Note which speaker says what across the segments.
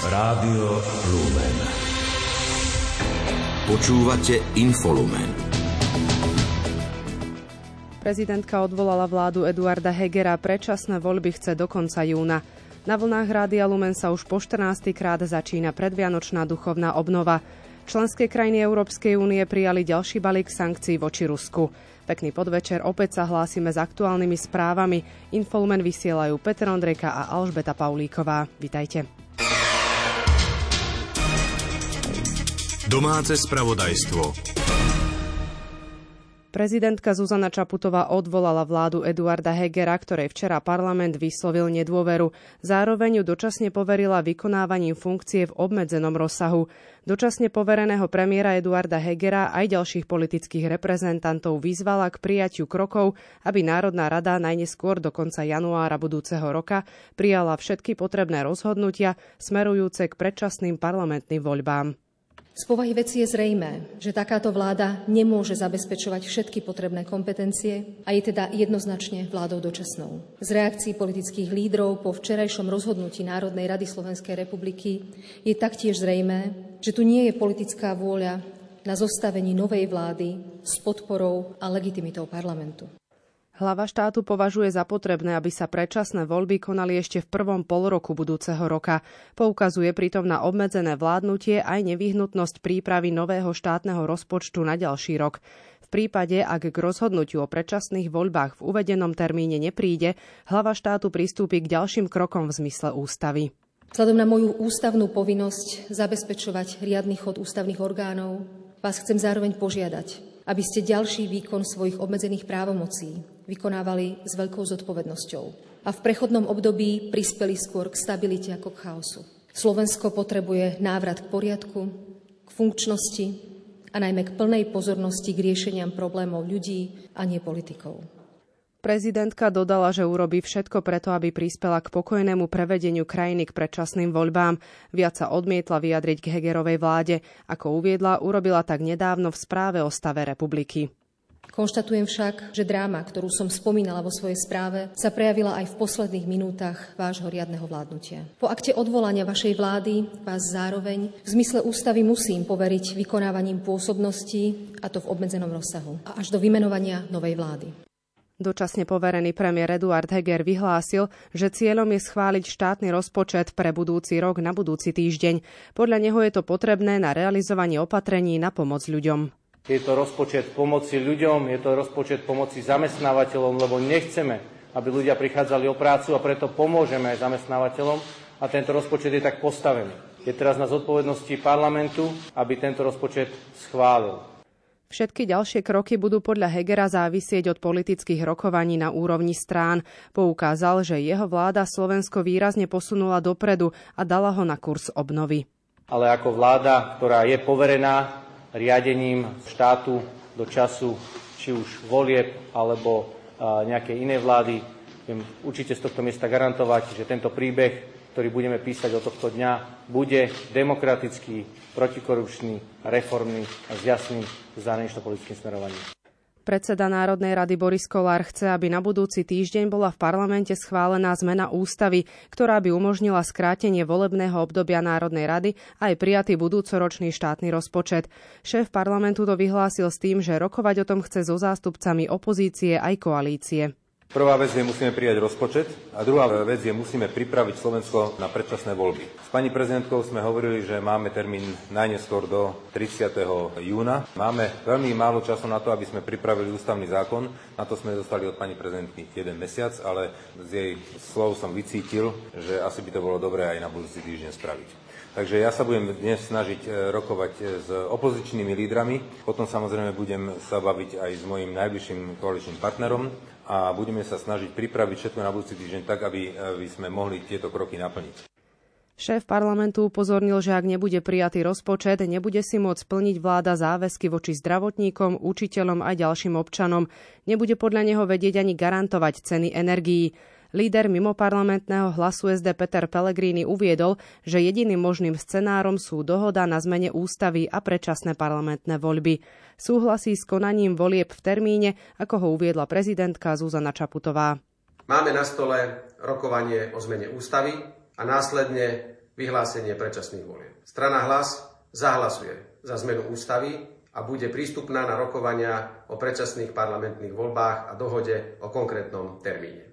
Speaker 1: Rádio Lumen.
Speaker 2: Počúvate Infolumen.
Speaker 3: Prezidentka odvolala vládu Eduarda Hegera. Predčasné voľby chce do konca júna. Na vlnách Rádia Lumen sa už po 14. krát začína predvianočná duchovná obnova. Členské krajiny Európskej únie prijali ďalší balík sankcií voči Rusku. Pekný podvečer, opäť sa hlásime s aktuálnymi správami. Infolumen vysielajú Peter Ondrejka a Alžbeta Paulíková. Vitajte.
Speaker 2: Domáce spravodajstvo.
Speaker 3: Prezidentka Zuzana Čaputová odvolala vládu Eduarda Hegera, ktorej včera parlament vyslovil nedôveru. Zároveň ju dočasne poverila vykonávaním funkcie v obmedzenom rozsahu. Dočasne povereného premiéra Eduarda Hegera aj ďalších politických reprezentantov vyzvala k prijatiu krokov, aby Národná rada najneskôr do konca januára budúceho roka prijala všetky potrebné rozhodnutia smerujúce k predčasným parlamentným voľbám.
Speaker 4: Z povahy veci je zrejmé, že takáto vláda nemôže zabezpečovať všetky potrebné kompetencie a je teda jednoznačne vládou dočasnou. Z reakcií politických lídrov po včerajšom rozhodnutí Národnej rady Slovenskej republiky je taktiež zrejmé, že tu nie je politická vôľa na zostavení novej vlády s podporou a legitimitou parlamentu.
Speaker 3: Hlava štátu považuje za potrebné, aby sa predčasné voľby konali ešte v prvom polroku budúceho roka. Poukazuje pritom na obmedzené vládnutie aj nevyhnutnosť prípravy nového štátneho rozpočtu na ďalší rok. V prípade, ak k rozhodnutiu o predčasných voľbách v uvedenom termíne nepríde, hlava štátu pristúpi k ďalším krokom v zmysle ústavy.
Speaker 4: Vzhľadom na moju ústavnú povinnosť zabezpečovať riadny chod ústavných orgánov, vás chcem zároveň požiadať, aby ste ďalší výkon svojich obmedzených právomocí vykonávali s veľkou zodpovednosťou a v prechodnom období prispeli skôr k stabilite ako k chaosu. Slovensko potrebuje návrat k poriadku, k funkčnosti a najmä k plnej pozornosti k riešeniam problémov ľudí a nie politikov.
Speaker 3: Prezidentka dodala, že urobí všetko preto, aby prispela k pokojnému prevedeniu krajiny k predčasným voľbám. Viac sa odmietla vyjadriť k Hegerovej vláde. Ako uviedla, urobila tak nedávno v správe o stave republiky.
Speaker 4: Konštatujem však, že dráma, ktorú som spomínala vo svojej správe, sa prejavila aj v posledných minútach vášho riadneho vládnutia. Po akte odvolania vašej vlády vás zároveň v zmysle ústavy musím poveriť vykonávaním pôsobností, a to v obmedzenom rozsahu, a až do vymenovania novej vlády.
Speaker 3: Dočasne poverený premiér Eduard Heger vyhlásil, že cieľom je schváliť štátny rozpočet pre budúci rok na budúci týždeň. Podľa neho je to potrebné na realizovanie opatrení na pomoc ľuďom.
Speaker 5: Je to rozpočet pomoci ľuďom, je to rozpočet pomoci zamestnávateľom, lebo nechceme, aby ľudia prichádzali o prácu a preto pomôžeme aj zamestnávateľom a tento rozpočet je tak postavený. Je teraz na zodpovednosti parlamentu, aby tento rozpočet schválil.
Speaker 3: Všetky ďalšie kroky budú podľa Hegera závisieť od politických rokovaní na úrovni strán. Poukázal, že jeho vláda Slovensko výrazne posunula dopredu a dala ho na kurz obnovy.
Speaker 5: Ale ako vláda, ktorá je poverená riadením štátu do času či už volieb alebo nejakej inej vlády, viem určite z tohto miesta garantovať, že tento príbeh ktorý budeme písať od tohto dňa, bude demokratický, protikorupčný, reformný a s jasným zahranično-politickým smerovaním.
Speaker 3: Predseda Národnej rady Boris Kolár chce, aby na budúci týždeň bola v parlamente schválená zmena ústavy, ktorá by umožnila skrátenie volebného obdobia Národnej rady a aj prijatý budúcoročný štátny rozpočet. Šéf parlamentu to vyhlásil s tým, že rokovať o tom chce so zástupcami opozície aj koalície.
Speaker 6: Prvá vec je, musíme prijať rozpočet a druhá vec je, musíme pripraviť Slovensko na predčasné voľby. S pani prezidentkou sme hovorili, že máme termín najneskôr do 30. júna. Máme veľmi málo času na to, aby sme pripravili ústavný zákon. Na to sme dostali od pani prezidentky jeden mesiac, ale z jej slov som vycítil, že asi by to bolo dobré aj na budúci týždeň spraviť. Takže ja sa budem dnes snažiť e, rokovať e, s opozičnými lídrami, potom samozrejme budem sa baviť aj s mojim najbližším koaličným partnerom a budeme sa snažiť pripraviť všetko na budúci týždeň tak, aby, aby sme mohli tieto kroky naplniť.
Speaker 3: Šéf parlamentu upozornil, že ak nebude prijatý rozpočet, nebude si môcť splniť vláda záväzky voči zdravotníkom, učiteľom a ďalším občanom. Nebude podľa neho vedieť ani garantovať ceny energií. Líder mimoparlamentného hlasu SD Peter Pellegrini uviedol, že jediným možným scenárom sú dohoda na zmene ústavy a predčasné parlamentné voľby. Súhlasí s konaním volieb v termíne, ako ho uviedla prezidentka Zuzana Čaputová.
Speaker 7: Máme na stole rokovanie o zmene ústavy a následne vyhlásenie predčasných volieb. Strana Hlas zahlasuje za zmenu ústavy a bude prístupná na rokovania o predčasných parlamentných voľbách a dohode o konkrétnom termíne.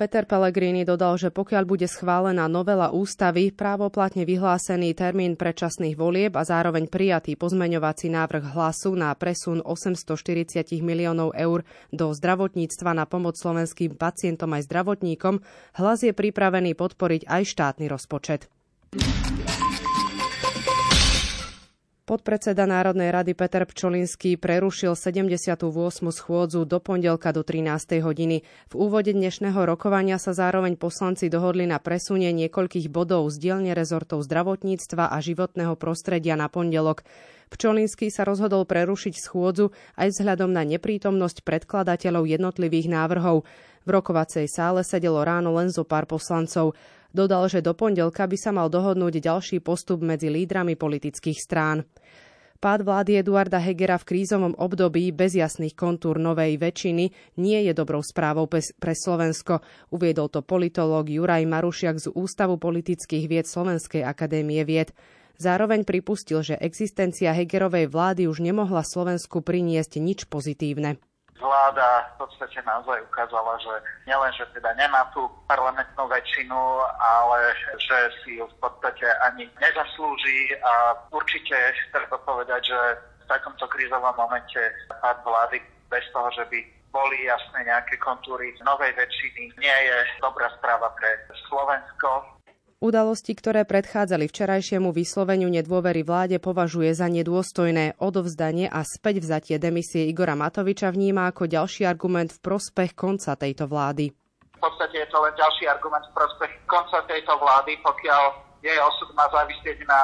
Speaker 3: Peter Pellegrini dodal, že pokiaľ bude schválená novela ústavy, právoplatne vyhlásený termín predčasných volieb a zároveň prijatý pozmeňovací návrh hlasu na presun 840 miliónov eur do zdravotníctva na pomoc slovenským pacientom aj zdravotníkom, hlas je pripravený podporiť aj štátny rozpočet. Podpredseda Národnej rady Peter Pčolinský prerušil 78. schôdzu do pondelka do 13. hodiny. V úvode dnešného rokovania sa zároveň poslanci dohodli na presunie niekoľkých bodov z dielne rezortov zdravotníctva a životného prostredia na pondelok. Pčolinský sa rozhodol prerušiť schôdzu aj vzhľadom na neprítomnosť predkladateľov jednotlivých návrhov. V rokovacej sále sedelo ráno len zo pár poslancov. Dodal, že do pondelka by sa mal dohodnúť ďalší postup medzi lídrami politických strán. Pád vlády Eduarda Hegera v krízovom období bez jasných kontúr novej väčšiny nie je dobrou správou pre Slovensko, uviedol to politológ Juraj Marušiak z Ústavu politických vied Slovenskej akadémie vied. Zároveň pripustil, že existencia Hegerovej vlády už nemohla Slovensku priniesť nič pozitívne
Speaker 8: vláda v podstate naozaj ukázala, že nielen, že teda nemá tú parlamentnú väčšinu, ale že si ju v podstate ani nezaslúži a určite treba povedať, že v takomto krízovom momente pád vlády bez toho, že by boli jasné nejaké kontúry novej väčšiny, nie je dobrá správa pre Slovensko.
Speaker 3: Udalosti, ktoré predchádzali včerajšiemu vysloveniu nedôvery vláde, považuje za nedôstojné. Odovzdanie a späť vzatie demisie Igora Matoviča vníma ako ďalší argument v prospech konca tejto vlády.
Speaker 8: V podstate je to len ďalší argument v prospech konca tejto vlády, pokiaľ jej osud má závisieť na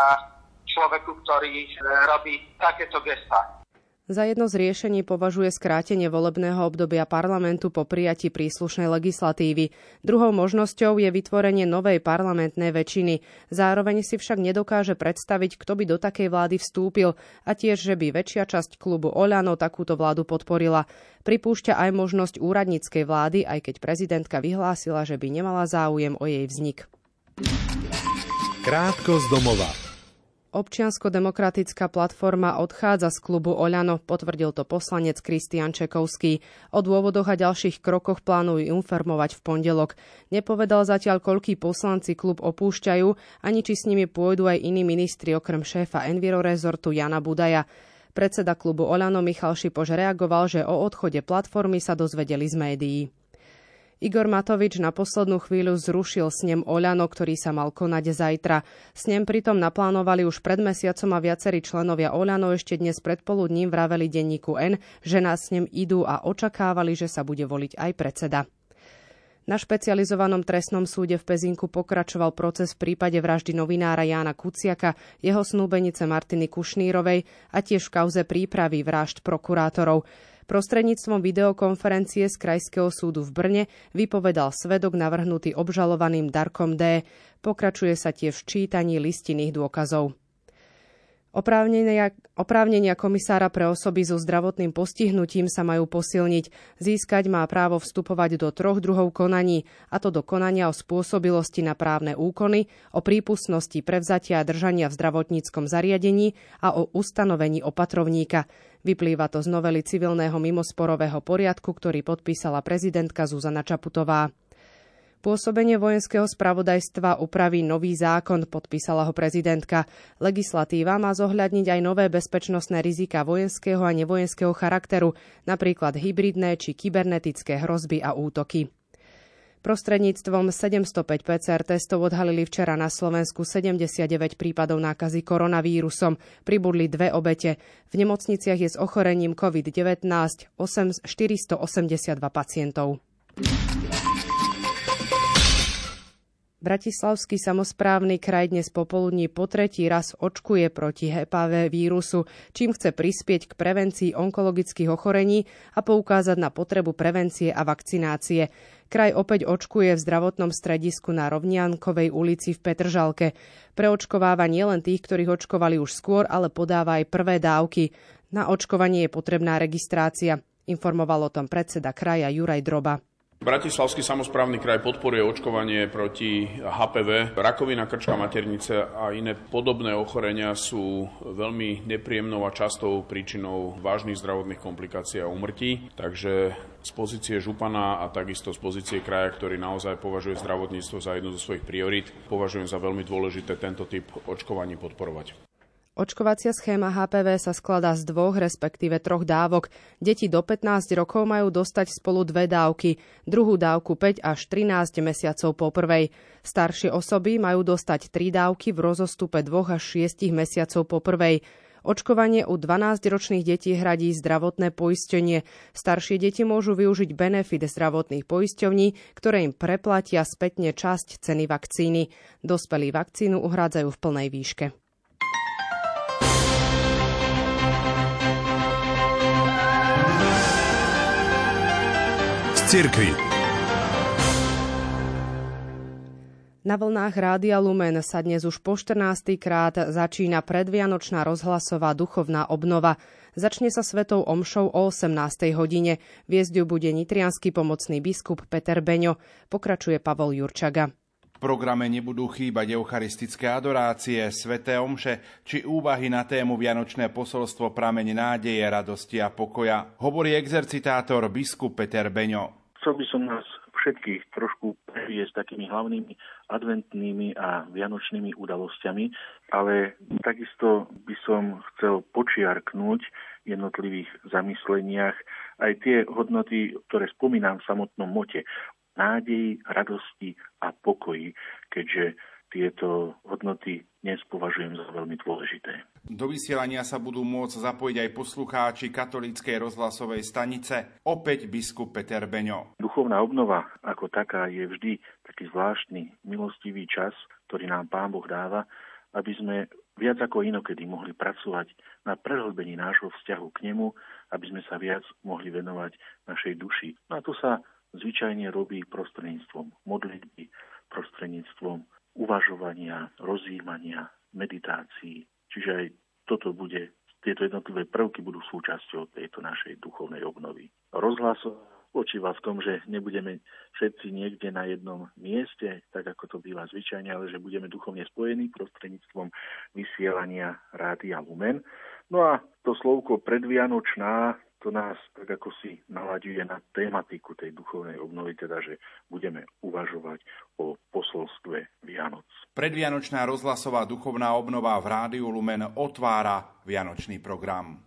Speaker 8: človeku, ktorý robí takéto gesta.
Speaker 3: Za jedno z riešení považuje skrátenie volebného obdobia parlamentu po prijati príslušnej legislatívy. Druhou možnosťou je vytvorenie novej parlamentnej väčšiny. Zároveň si však nedokáže predstaviť, kto by do takej vlády vstúpil a tiež, že by väčšia časť klubu Oľano takúto vládu podporila. Pripúšťa aj možnosť úradníckej vlády, aj keď prezidentka vyhlásila, že by nemala záujem o jej vznik.
Speaker 2: Krátko z domova.
Speaker 3: Občiansko-demokratická platforma odchádza z klubu Oľano, potvrdil to poslanec Kristian Čekovský. O dôvodoch a ďalších krokoch plánujú informovať v pondelok. Nepovedal zatiaľ, koľký poslanci klub opúšťajú, ani či s nimi pôjdu aj iní ministri okrem šéfa Enviro rezortu Jana Budaja. Predseda klubu Oľano Michal Šipož reagoval, že o odchode platformy sa dozvedeli z médií. Igor Matovič na poslednú chvíľu zrušil snem Oľano, ktorý sa mal konať zajtra. Snem pritom naplánovali už pred mesiacom a viacerí členovia Oľano ešte dnes predpoludním vraveli denníku N, že na snem idú a očakávali, že sa bude voliť aj predseda. Na špecializovanom trestnom súde v Pezinku pokračoval proces v prípade vraždy novinára Jána Kuciaka, jeho snúbenice Martiny Kušnírovej a tiež v kauze prípravy vražd prokurátorov. Prostredníctvom videokonferencie z Krajského súdu v Brne vypovedal svedok navrhnutý obžalovaným Darkom D. Pokračuje sa tiež v čítaní listinných dôkazov. Oprávnenia, oprávnenia komisára pre osoby so zdravotným postihnutím sa majú posilniť. Získať má právo vstupovať do troch druhov konaní, a to do konania o spôsobilosti na právne úkony, o prípustnosti prevzatia a držania v zdravotníckom zariadení a o ustanovení opatrovníka. Vyplýva to z novely civilného mimosporového poriadku, ktorý podpísala prezidentka Zuzana Čaputová. Pôsobenie vojenského spravodajstva upraví nový zákon, podpísala ho prezidentka. Legislatíva má zohľadniť aj nové bezpečnostné rizika vojenského a nevojenského charakteru, napríklad hybridné či kybernetické hrozby a útoky. Prostredníctvom 705 PCR testov odhalili včera na Slovensku 79 prípadov nákazy koronavírusom. Pribudli dve obete. V nemocniciach je s ochorením COVID-19 482 pacientov. Bratislavský samozprávny kraj dnes popoludní po tretí raz očkuje proti HPV vírusu, čím chce prispieť k prevencii onkologických ochorení a poukázať na potrebu prevencie a vakcinácie. Kraj opäť očkuje v zdravotnom stredisku na Rovniankovej ulici v Petržalke. Preočkováva nielen tých, ktorých očkovali už skôr, ale podáva aj prvé dávky. Na očkovanie je potrebná registrácia. Informoval o tom predseda kraja Juraj Droba.
Speaker 9: Bratislavský samozprávny kraj podporuje očkovanie proti HPV. Rakovina krčka maternice a iné podobné ochorenia sú veľmi nepríjemnou a častou príčinou vážnych zdravotných komplikácií a umrtí. Takže z pozície župana a takisto z pozície kraja, ktorý naozaj považuje zdravotníctvo za jednu zo svojich priorít, považujem za veľmi dôležité tento typ očkovaní podporovať.
Speaker 3: Očkovacia schéma HPV sa skladá z dvoch, respektíve troch dávok. Deti do 15 rokov majú dostať spolu dve dávky, druhú dávku 5 až 13 mesiacov po prvej. Staršie osoby majú dostať tri dávky v rozostupe 2 až 6 mesiacov po prvej. Očkovanie u 12-ročných detí hradí zdravotné poistenie. Staršie deti môžu využiť benefit zdravotných poisťovní, ktoré im preplatia spätne časť ceny vakcíny. Dospelí vakcínu uhrádzajú v plnej výške.
Speaker 2: Cirkvi.
Speaker 3: Na vlnách Rádia Lumen sa dnes už po 14. krát začína predvianočná rozhlasová duchovná obnova. Začne sa svetou omšou o 18. hodine. Viesť bude nitrianský pomocný biskup Peter Beňo. Pokračuje Pavol Jurčaga.
Speaker 10: V programe nebudú chýbať eucharistické adorácie, sveté omše či úvahy na tému Vianočné posolstvo prameň nádeje, radosti a pokoja, hovorí exercitátor biskup Peter Beňo.
Speaker 11: Chcel by som nás všetkých trošku previesť takými hlavnými adventnými a vianočnými udalosťami, ale takisto by som chcel počiarknúť v jednotlivých zamysleniach aj tie hodnoty, ktoré spomínam v samotnom mote nádeji, radosti a pokoji, keďže tieto hodnoty dnes považujem za veľmi dôležité.
Speaker 10: Do vysielania sa budú môcť zapojiť aj poslucháči katolíckej rozhlasovej stanice, opäť biskup Peter Beňo.
Speaker 11: Duchovná obnova ako taká je vždy taký zvláštny, milostivý čas, ktorý nám Pán Boh dáva, aby sme viac ako inokedy mohli pracovať na prehlbení nášho vzťahu k nemu, aby sme sa viac mohli venovať našej duši. No a to sa zvyčajne robí prostredníctvom modlitby, prostredníctvom uvažovania, rozjímania, meditácií. Čiže aj toto bude, tieto jednotlivé prvky budú súčasťou tejto našej duchovnej obnovy. Rozhlas spočíva v tom, že nebudeme všetci niekde na jednom mieste, tak ako to býva zvyčajne, ale že budeme duchovne spojení prostredníctvom vysielania Rádia Lumen. No a to slovko predvianočná to nás tak ako si nalaďuje na tematiku tej duchovnej obnovy, teda že budeme uvažovať o posolstve Vianoc.
Speaker 10: Predvianočná rozhlasová duchovná obnova v Rádiu Lumen otvára Vianočný program.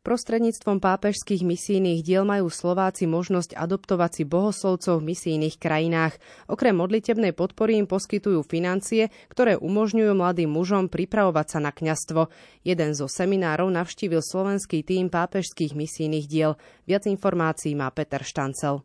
Speaker 3: Prostredníctvom pápežských misijných diel majú Slováci možnosť adoptovať si bohoslovcov v misijných krajinách. Okrem modlitebnej podpory im poskytujú financie, ktoré umožňujú mladým mužom pripravovať sa na kňastvo. Jeden zo seminárov navštívil slovenský tým pápežských misijných diel. Viac informácií má Peter Štancel.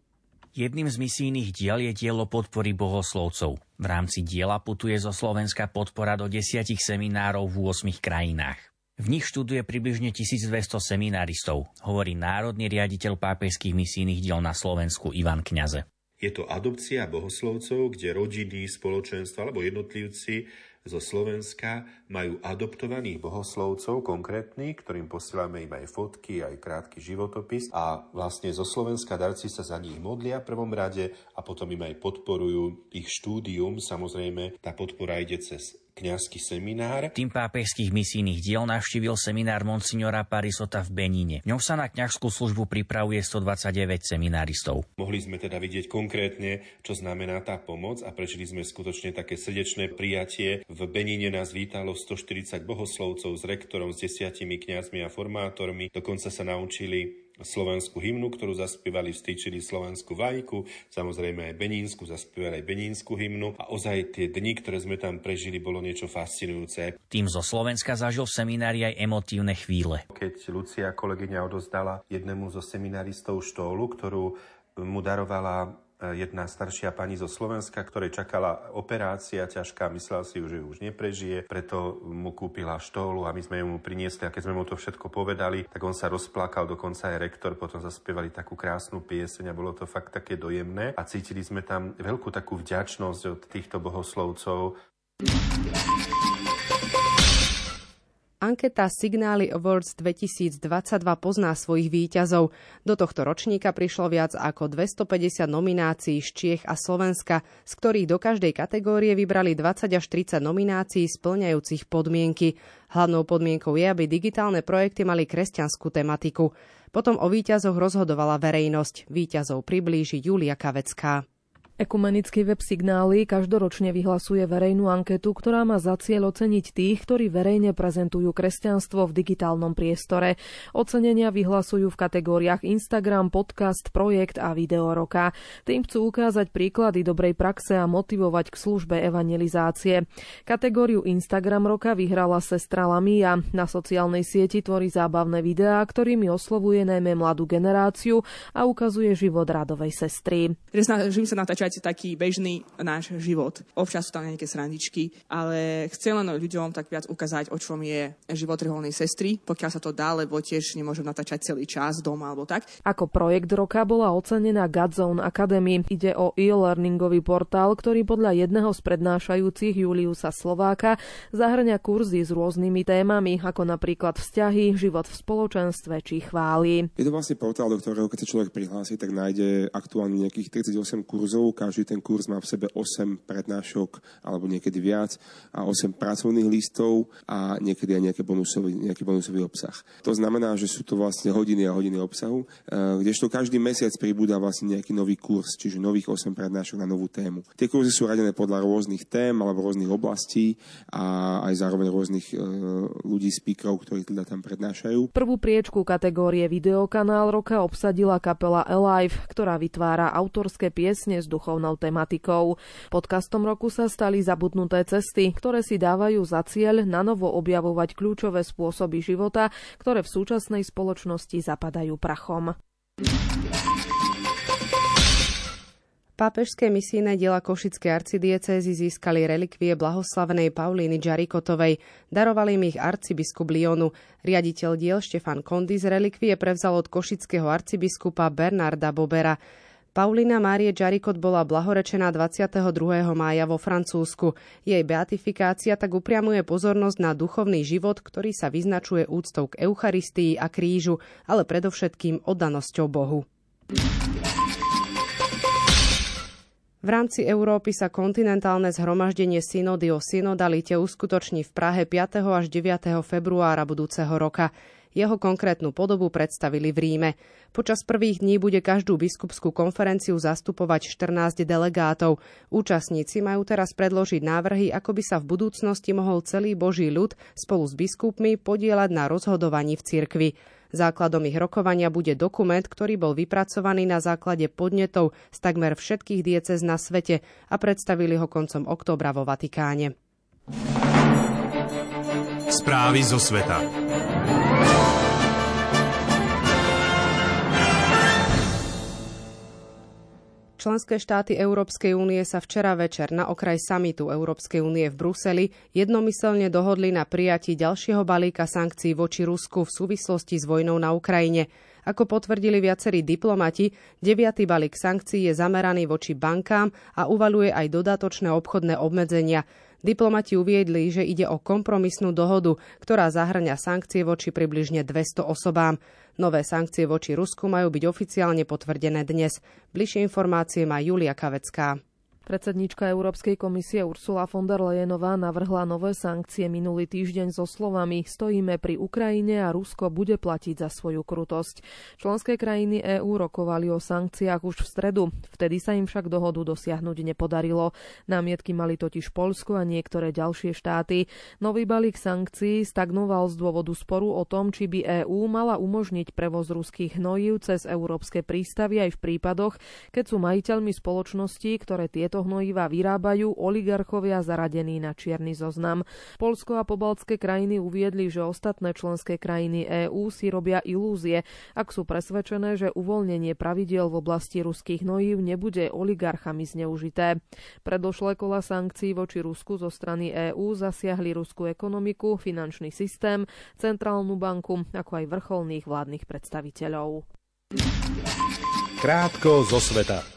Speaker 12: Jedným z misijných diel je dielo podpory bohoslovcov. V rámci diela putuje zo Slovenska podpora do desiatich seminárov v 8 krajinách. V nich študuje približne 1200 semináristov, hovorí národný riaditeľ pápežských misijných diel na Slovensku Ivan Kňaze.
Speaker 13: Je to adopcia bohoslovcov, kde rodiny, spoločenstva alebo jednotlivci zo Slovenska majú adoptovaných bohoslovcov konkrétnych, ktorým posielame im aj fotky, aj krátky životopis a vlastne zo Slovenska darci sa za nich modlia v prvom rade a potom im aj podporujú ich štúdium. Samozrejme, tá podpora ide cez kňazský seminár.
Speaker 12: Tým pápežských misijných diel navštívil seminár monsignora Parisota v Beníne. V ňom sa na kňazskú službu pripravuje 129 semináristov.
Speaker 13: Mohli sme teda vidieť konkrétne, čo znamená tá pomoc a prežili sme skutočne také srdečné prijatie. V Beníne nás vítalo 140 bohoslovcov s rektorom, s desiatimi kňazmi a formátormi. Dokonca sa naučili slovenskú hymnu, ktorú zaspievali, vstýčili slovenskú vajku, samozrejme aj Benínsku, zaspievali aj Benínsku hymnu a ozaj tie dni, ktoré sme tam prežili, bolo niečo fascinujúce.
Speaker 12: Tým zo Slovenska zažil v seminári aj emotívne chvíle.
Speaker 13: Keď Lucia kolegyňa odozdala jednému zo seminaristov štólu, ktorú mu darovala jedna staršia pani zo Slovenska, ktorej čakala operácia ťažká, myslela si, že už neprežije, preto mu kúpila štólu a my sme mu priniesli a keď sme mu to všetko povedali, tak on sa rozplakal, dokonca aj rektor, potom zaspievali takú krásnu pieseň a bolo to fakt také dojemné a cítili sme tam veľkú takú vďačnosť od týchto bohoslovcov.
Speaker 3: Anketa Signály Awards 2022 pozná svojich výťazov. Do tohto ročníka prišlo viac ako 250 nominácií z Čiech a Slovenska, z ktorých do každej kategórie vybrali 20 až 30 nominácií splňajúcich podmienky. Hlavnou podmienkou je, aby digitálne projekty mali kresťanskú tematiku. Potom o výťazoch rozhodovala verejnosť. Výťazov priblíži Julia Kavecká.
Speaker 14: Ekumenický web Signály každoročne vyhlasuje verejnú anketu, ktorá má za cieľ oceniť tých, ktorí verejne prezentujú kresťanstvo v digitálnom priestore. Ocenenia vyhlasujú v kategóriách Instagram, podcast, projekt a video roka. Tým chcú ukázať príklady dobrej praxe a motivovať k službe evangelizácie. Kategóriu Instagram roka vyhrala sestra Lamia. Na sociálnej sieti tvorí zábavné videá, ktorými oslovuje najmä mladú generáciu a ukazuje život radovej sestry.
Speaker 15: Snažím sa natáčať natáčať taký bežný náš život. Občas sú tam nejaké srandičky, ale chcem len ľuďom tak viac ukázať, o čom je život reholnej sestry, pokiaľ sa to dá, lebo tiež nemôžem natáčať celý čas doma alebo tak.
Speaker 14: Ako projekt roka bola ocenená Godzone Academy. Ide o e-learningový portál, ktorý podľa jedného z prednášajúcich Juliusa Slováka zahrňa kurzy s rôznymi témami, ako napríklad vzťahy, život v spoločenstve či chvály.
Speaker 16: Je to vlastne portál, do ktorého keď sa človek prihlási, tak nájde aktuálne nejakých 38 kurzov, každý ten kurz má v sebe 8 prednášok alebo niekedy viac a 8 pracovných listov a niekedy aj nejaký bonusový, nejaký bonusový obsah. To znamená, že sú to vlastne hodiny a hodiny obsahu, eh, kdežto každý mesiac pribúda vlastne nejaký nový kurz, čiže nových 8 prednášok na novú tému. Tie kurzy sú radené podľa rôznych tém alebo rôznych oblastí a aj zároveň rôznych eh, ľudí, speakerov, ktorí teda tam prednášajú.
Speaker 14: Prvú priečku kategórie Videokanál roka obsadila kapela Alive, ktorá vytvára autorské piesne z duchovnou tematikou. Podcastom roku sa stali zabudnuté cesty, ktoré si dávajú za cieľ na novo objavovať kľúčové spôsoby života, ktoré v súčasnej spoločnosti zapadajú prachom.
Speaker 3: Pápežské misijné diela Košickej arcidiecézy získali relikvie blahoslavenej Paulíny Džarikotovej. Darovali im ich arcibiskup Lyonu. Riaditeľ diel Štefan Kondy z relikvie prevzal od košického arcibiskupa Bernarda Bobera. Paulina Márie Jarikot bola blahorečená 22. mája vo Francúzsku. Jej beatifikácia tak upriamuje pozornosť na duchovný život, ktorý sa vyznačuje úctou k Eucharistii a krížu, ale predovšetkým oddanosťou Bohu. V rámci Európy sa kontinentálne zhromaždenie synody o synodalite uskutoční v Prahe 5. až 9. februára budúceho roka. Jeho konkrétnu podobu predstavili v Ríme. Počas prvých dní bude každú biskupskú konferenciu zastupovať 14 delegátov. Účastníci majú teraz predložiť návrhy, ako by sa v budúcnosti mohol celý Boží ľud spolu s biskupmi podielať na rozhodovaní v cirkvi. Základom ich rokovania bude dokument, ktorý bol vypracovaný na základe podnetov z takmer všetkých diecez na svete a predstavili ho koncom októbra vo Vatikáne.
Speaker 2: Správy zo sveta.
Speaker 3: Členské štáty Európskej únie sa včera večer na okraj samitu Európskej únie v Bruseli jednomyselne dohodli na prijatí ďalšieho balíka sankcií voči Rusku v súvislosti s vojnou na Ukrajine. Ako potvrdili viacerí diplomati, deviatý balík sankcií je zameraný voči bankám a uvaluje aj dodatočné obchodné obmedzenia. Diplomati uviedli, že ide o kompromisnú dohodu, ktorá zahrňa sankcie voči približne 200 osobám. Nové sankcie voči Rusku majú byť oficiálne potvrdené dnes. Bližšie informácie má Julia Kavecká.
Speaker 14: Predsednička Európskej komisie Ursula von der Leyenová navrhla nové sankcie minulý týždeň so slovami Stojíme pri Ukrajine a Rusko bude platiť za svoju krutosť. Členské krajiny EÚ rokovali o sankciách už v stredu. Vtedy sa im však dohodu dosiahnuť nepodarilo. Námietky mali totiž Polsko a niektoré ďalšie štáty. Nový balík sankcií stagnoval z dôvodu sporu o tom, či by EÚ mala umožniť prevoz ruských hnojív cez európske prístavy aj v prípadoch, keď sú majiteľmi spoločností, ktoré tieto tieto hnojiva vyrábajú oligarchovia zaradení na čierny zoznam. Polsko a pobaltské krajiny uviedli, že ostatné členské krajiny EÚ si robia ilúzie, ak sú presvedčené, že uvoľnenie pravidiel v oblasti ruských hnojív nebude oligarchami zneužité. Predošlé kola sankcií voči Rusku zo strany EÚ zasiahli ruskú ekonomiku, finančný systém, centrálnu banku, ako aj vrcholných vládnych predstaviteľov.
Speaker 2: Krátko zo sveta.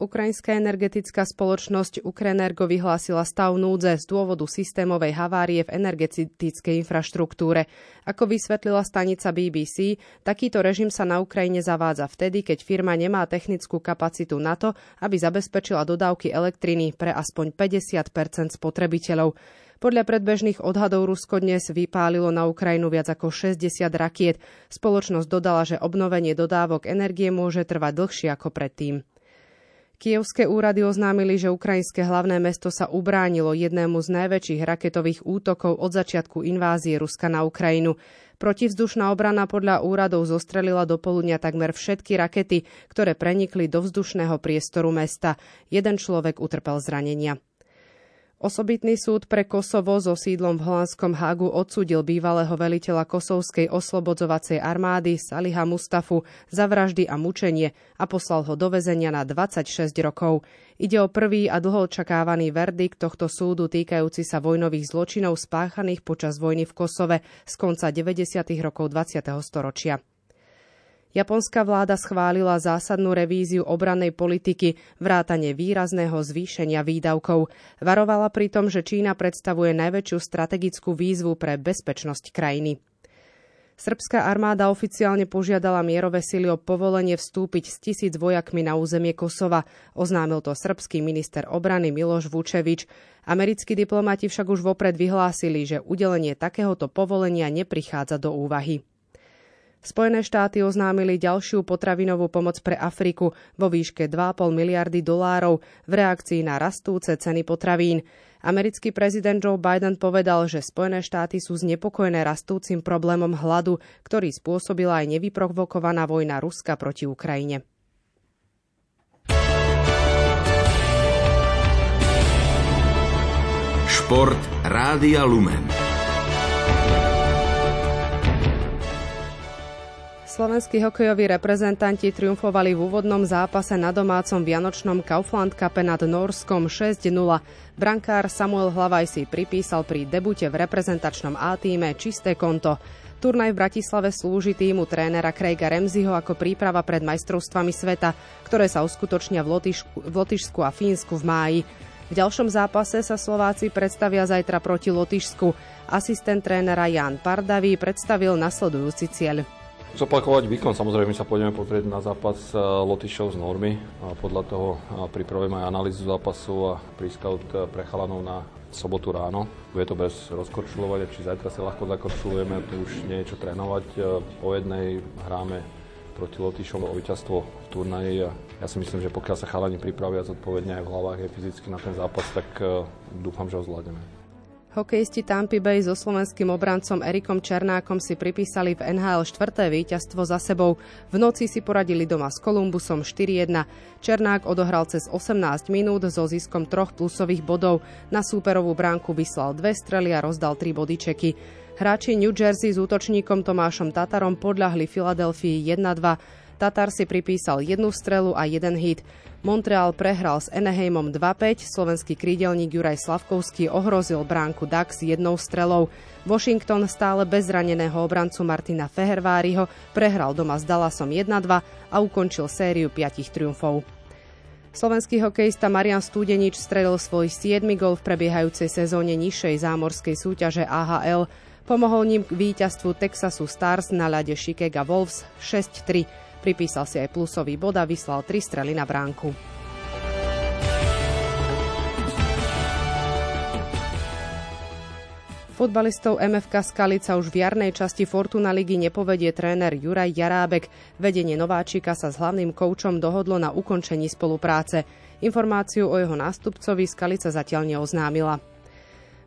Speaker 3: Ukrajinská energetická spoločnosť Ukrenergo vyhlásila stav núdze z dôvodu systémovej havárie v energetickej infraštruktúre. Ako vysvetlila stanica BBC, takýto režim sa na Ukrajine zavádza vtedy, keď firma nemá technickú kapacitu na to, aby zabezpečila dodávky elektriny pre aspoň 50% spotrebiteľov. Podľa predbežných odhadov Rusko dnes vypálilo na Ukrajinu viac ako 60 rakiet. Spoločnosť dodala, že obnovenie dodávok energie môže trvať dlhšie ako predtým. Kievské úrady oznámili, že ukrajinské hlavné mesto sa ubránilo jednému z najväčších raketových útokov od začiatku invázie Ruska na Ukrajinu. Protivzdušná obrana podľa úradov zostrelila do poludnia takmer všetky rakety, ktoré prenikli do vzdušného priestoru mesta. Jeden človek utrpel zranenia. Osobitný súd pre Kosovo so sídlom v holandskom Hagu odsudil bývalého veliteľa kosovskej oslobodzovacej armády Saliha Mustafu za vraždy a mučenie a poslal ho do väzenia na 26 rokov. Ide o prvý a dlho očakávaný verdikt tohto súdu týkajúci sa vojnových zločinov spáchaných počas vojny v Kosove z konca 90. rokov 20. storočia. Japonská vláda schválila zásadnú revíziu obrannej politiky, vrátane výrazného zvýšenia výdavkov. Varovala pritom, že Čína predstavuje najväčšiu strategickú výzvu pre bezpečnosť krajiny. Srbská armáda oficiálne požiadala mierové sily o povolenie vstúpiť s tisíc vojakmi na územie Kosova. Oznámil to srbský minister obrany Miloš Vučevič. Americkí diplomati však už vopred vyhlásili, že udelenie takéhoto povolenia neprichádza do úvahy. Spojené štáty oznámili ďalšiu potravinovú pomoc pre Afriku vo výške 2,5 miliardy dolárov v reakcii na rastúce ceny potravín. Americký prezident Joe Biden povedal, že Spojené štáty sú znepokojené rastúcim problémom hladu, ktorý spôsobila aj nevyprovokovaná vojna Ruska proti Ukrajine.
Speaker 1: Šport Rádia Lumen.
Speaker 3: Slovenskí hokejoví reprezentanti triumfovali v úvodnom zápase na domácom Vianočnom Kaufland Cupe nad Norskom 6-0. Brankár Samuel Hlavaj si pripísal pri debute v reprezentačnom A-tíme čisté konto. Turnaj v Bratislave slúži týmu trénera Craiga Remziho ako príprava pred majstrovstvami sveta, ktoré sa uskutočnia v, Lotyšku, v Lotyšsku a Fínsku v máji. V ďalšom zápase sa Slováci predstavia zajtra proti Lotyšsku. Asistent trénera Jan Pardavý predstavil nasledujúci cieľ.
Speaker 17: Zopakovať výkon, samozrejme sa pôjdeme pozrieť na zápas eh, Lotyšov z Normy podľa toho eh, pripravujeme aj analýzu zápasu a prískaut eh, pre chalanov na sobotu ráno. Bude to bez rozkorčulovania, či zajtra sa ľahko zakorčulujeme, to už nie je čo trénovať. Po jednej hráme proti Lotyšom o víťazstvo v turnaji a ja si myslím, že pokiaľ sa chalani pripravia zodpovedne aj v hlavách, aj fyzicky na ten zápas, tak dúfam, že ho zvládneme.
Speaker 3: Hokejisti Tampa Bay so slovenským obrancom Erikom Černákom si pripísali v NHL štvrté víťazstvo za sebou. V noci si poradili doma s Kolumbusom 4-1. Černák odohral cez 18 minút so ziskom troch plusových bodov. Na súperovú bránku vyslal dve strely a rozdal tri bodyčeky. Hráči New Jersey s útočníkom Tomášom Tatarom podľahli Filadelfii 1-2. Tatar si pripísal jednu strelu a jeden hit. Montreal prehral s Eneheimom 2-5, slovenský krídelník Juraj Slavkovský ohrozil bránku Dax jednou strelou. Washington stále bez zraneného obrancu Martina Feherváriho prehral doma s Dallasom 1-2 a ukončil sériu piatich triumfov. Slovenský hokejista Marian Studenič strelil svoj 7. gol v prebiehajúcej sezóne nižšej zámorskej súťaže AHL. Pomohol ním k víťazstvu Texasu Stars na ľade Chicago Wolves 6-3. Pripísal si aj plusový bod a vyslal tri strely na bránku. Futbalistov MFK Skalica už v jarnej časti Fortuna ligy nepovedie tréner Juraj Jarábek. Vedenie Nováčika sa s hlavným koučom dohodlo na ukončení spolupráce. Informáciu o jeho nástupcovi Skalica zatiaľ neoznámila.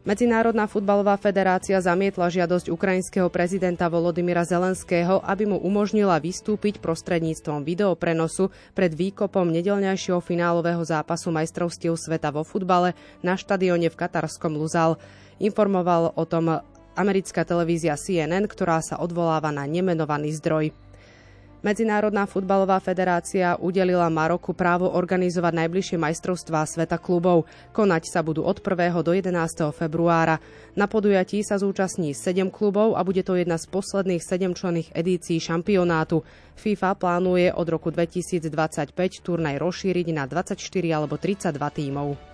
Speaker 3: Medzinárodná futbalová federácia zamietla žiadosť ukrajinského prezidenta Volodymyra Zelenského, aby mu umožnila vystúpiť prostredníctvom videoprenosu pred výkopom nedelňajšieho finálového zápasu majstrovstiev sveta vo futbale na štadióne v katarskom Luzal. Informoval o tom americká televízia CNN, ktorá sa odvoláva na nemenovaný zdroj. Medzinárodná futbalová federácia udelila Maroku právo organizovať najbližšie majstrovstvá sveta klubov. Konať sa budú od 1. do 11. februára. Na podujatí sa zúčastní 7 klubov a bude to jedna z posledných 7 členných edícií šampionátu. FIFA plánuje od roku 2025 turnaj rozšíriť na 24 alebo 32 tímov.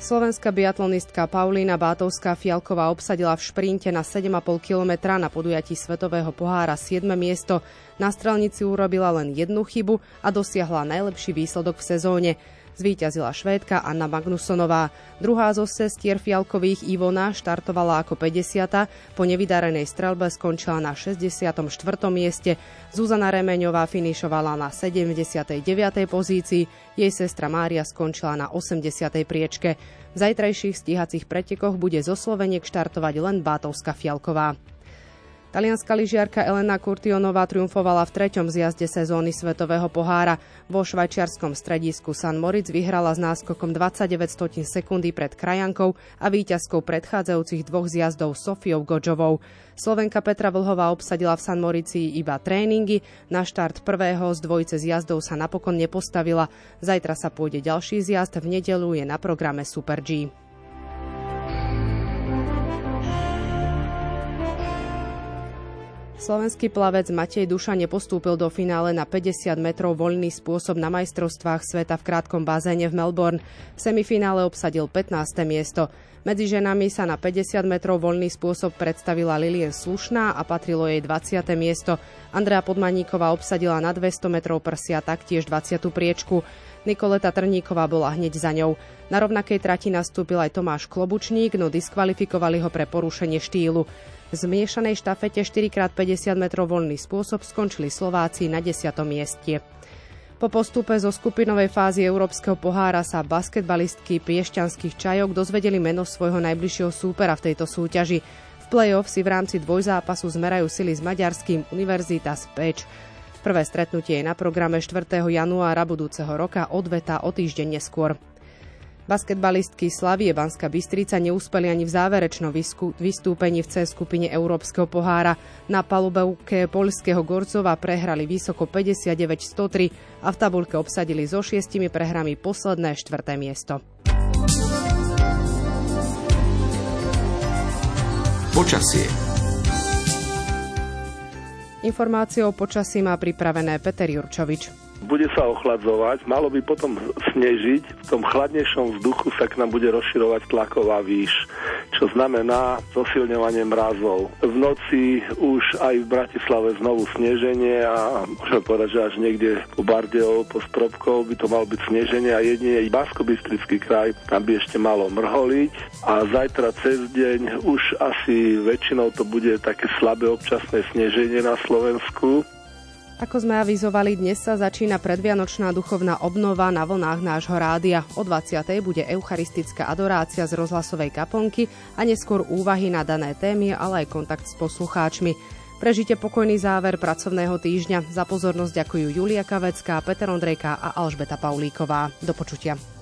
Speaker 3: Slovenská biatlonistka Paulína Bátovská Fialková obsadila v šprinte na 7,5 kilometra na podujatí Svetového pohára 7. miesto. Na strelnici urobila len jednu chybu a dosiahla najlepší výsledok v sezóne. Zvíťazila Švédka Anna Magnusonová. Druhá zo sestier Fialkových Ivona štartovala ako 50. Po nevydarenej strelbe skončila na 64. mieste. Zuzana Remeňová finišovala na 79. pozícii. Jej sestra Mária skončila na 80. priečke. V zajtrajších stíhacích pretekoch bude zo Sloveniek štartovať len Bátovská Fialková. Talianská lyžiarka Elena Kurtionová triumfovala v treťom zjazde sezóny Svetového pohára. Vo švajčiarskom stredisku San Moritz vyhrala s náskokom 29 stotín sekundy pred krajankou a víťazkou predchádzajúcich dvoch zjazdov Sofiou Godžovou. Slovenka Petra Vlhová obsadila v San Morici iba tréningy. Na štart prvého z dvojice zjazdov sa napokon nepostavila. Zajtra sa pôjde ďalší zjazd, v nedelu je na programe Super G. Slovenský plavec Matej Duša nepostúpil do finále na 50 metrov voľný spôsob na majstrovstvách sveta v krátkom bazéne v Melbourne. V semifinále obsadil 15. miesto. Medzi ženami sa na 50 metrov voľný spôsob predstavila Lilien Slušná a patrilo jej 20. miesto. Andrea Podmaníková obsadila na 200 metrov prsia taktiež 20. priečku. Nikoleta Trníková bola hneď za ňou. Na rovnakej trati nastúpil aj Tomáš Klobučník, no diskvalifikovali ho pre porušenie štýlu. V zmiešanej štafete 4x50 metrov voľný spôsob skončili Slováci na 10. mieste. Po postupe zo skupinovej fázy Európskeho pohára sa basketbalistky piešťanských čajok dozvedeli meno svojho najbližšieho súpera v tejto súťaži. V play-off si v rámci dvojzápasu zmerajú sily s maďarským Univerzitas Peč. Prvé stretnutie je na programe 4. januára budúceho roka, odveta o týždeň neskôr. Basketbalistky Slavie Banska Bystrica neúspeli ani v záverečnom vystúpení v C skupine Európskeho pohára. Na palubevke poľského Gorcova prehrali vysoko 59-103 a v tabulke obsadili so šiestimi prehrami posledné štvrté miesto. Počasie Informácie o počasí má pripravené Peter Jurčovič
Speaker 18: bude sa ochladzovať, malo by potom snežiť, v tom chladnejšom vzduchu sa k nám bude rozširovať tlaková výš, čo znamená zosilňovanie mrazov. V noci už aj v Bratislave znovu sneženie a môžeme povedať, že až niekde po Bardejov, po Stropkov by to malo byť sneženie a jedine basko kraj, tam by ešte malo mrholiť a zajtra cez deň už asi väčšinou to bude také slabé občasné sneženie na Slovensku
Speaker 3: ako sme avizovali, dnes sa začína predvianočná duchovná obnova na vlnách nášho rádia. O 20. bude eucharistická adorácia z rozhlasovej kaponky a neskôr úvahy na dané témy, ale aj kontakt s poslucháčmi. Prežite pokojný záver pracovného týždňa. Za pozornosť ďakujú Julia Kavecká, Peter Ondrejka a Alžbeta Paulíková. Do počutia.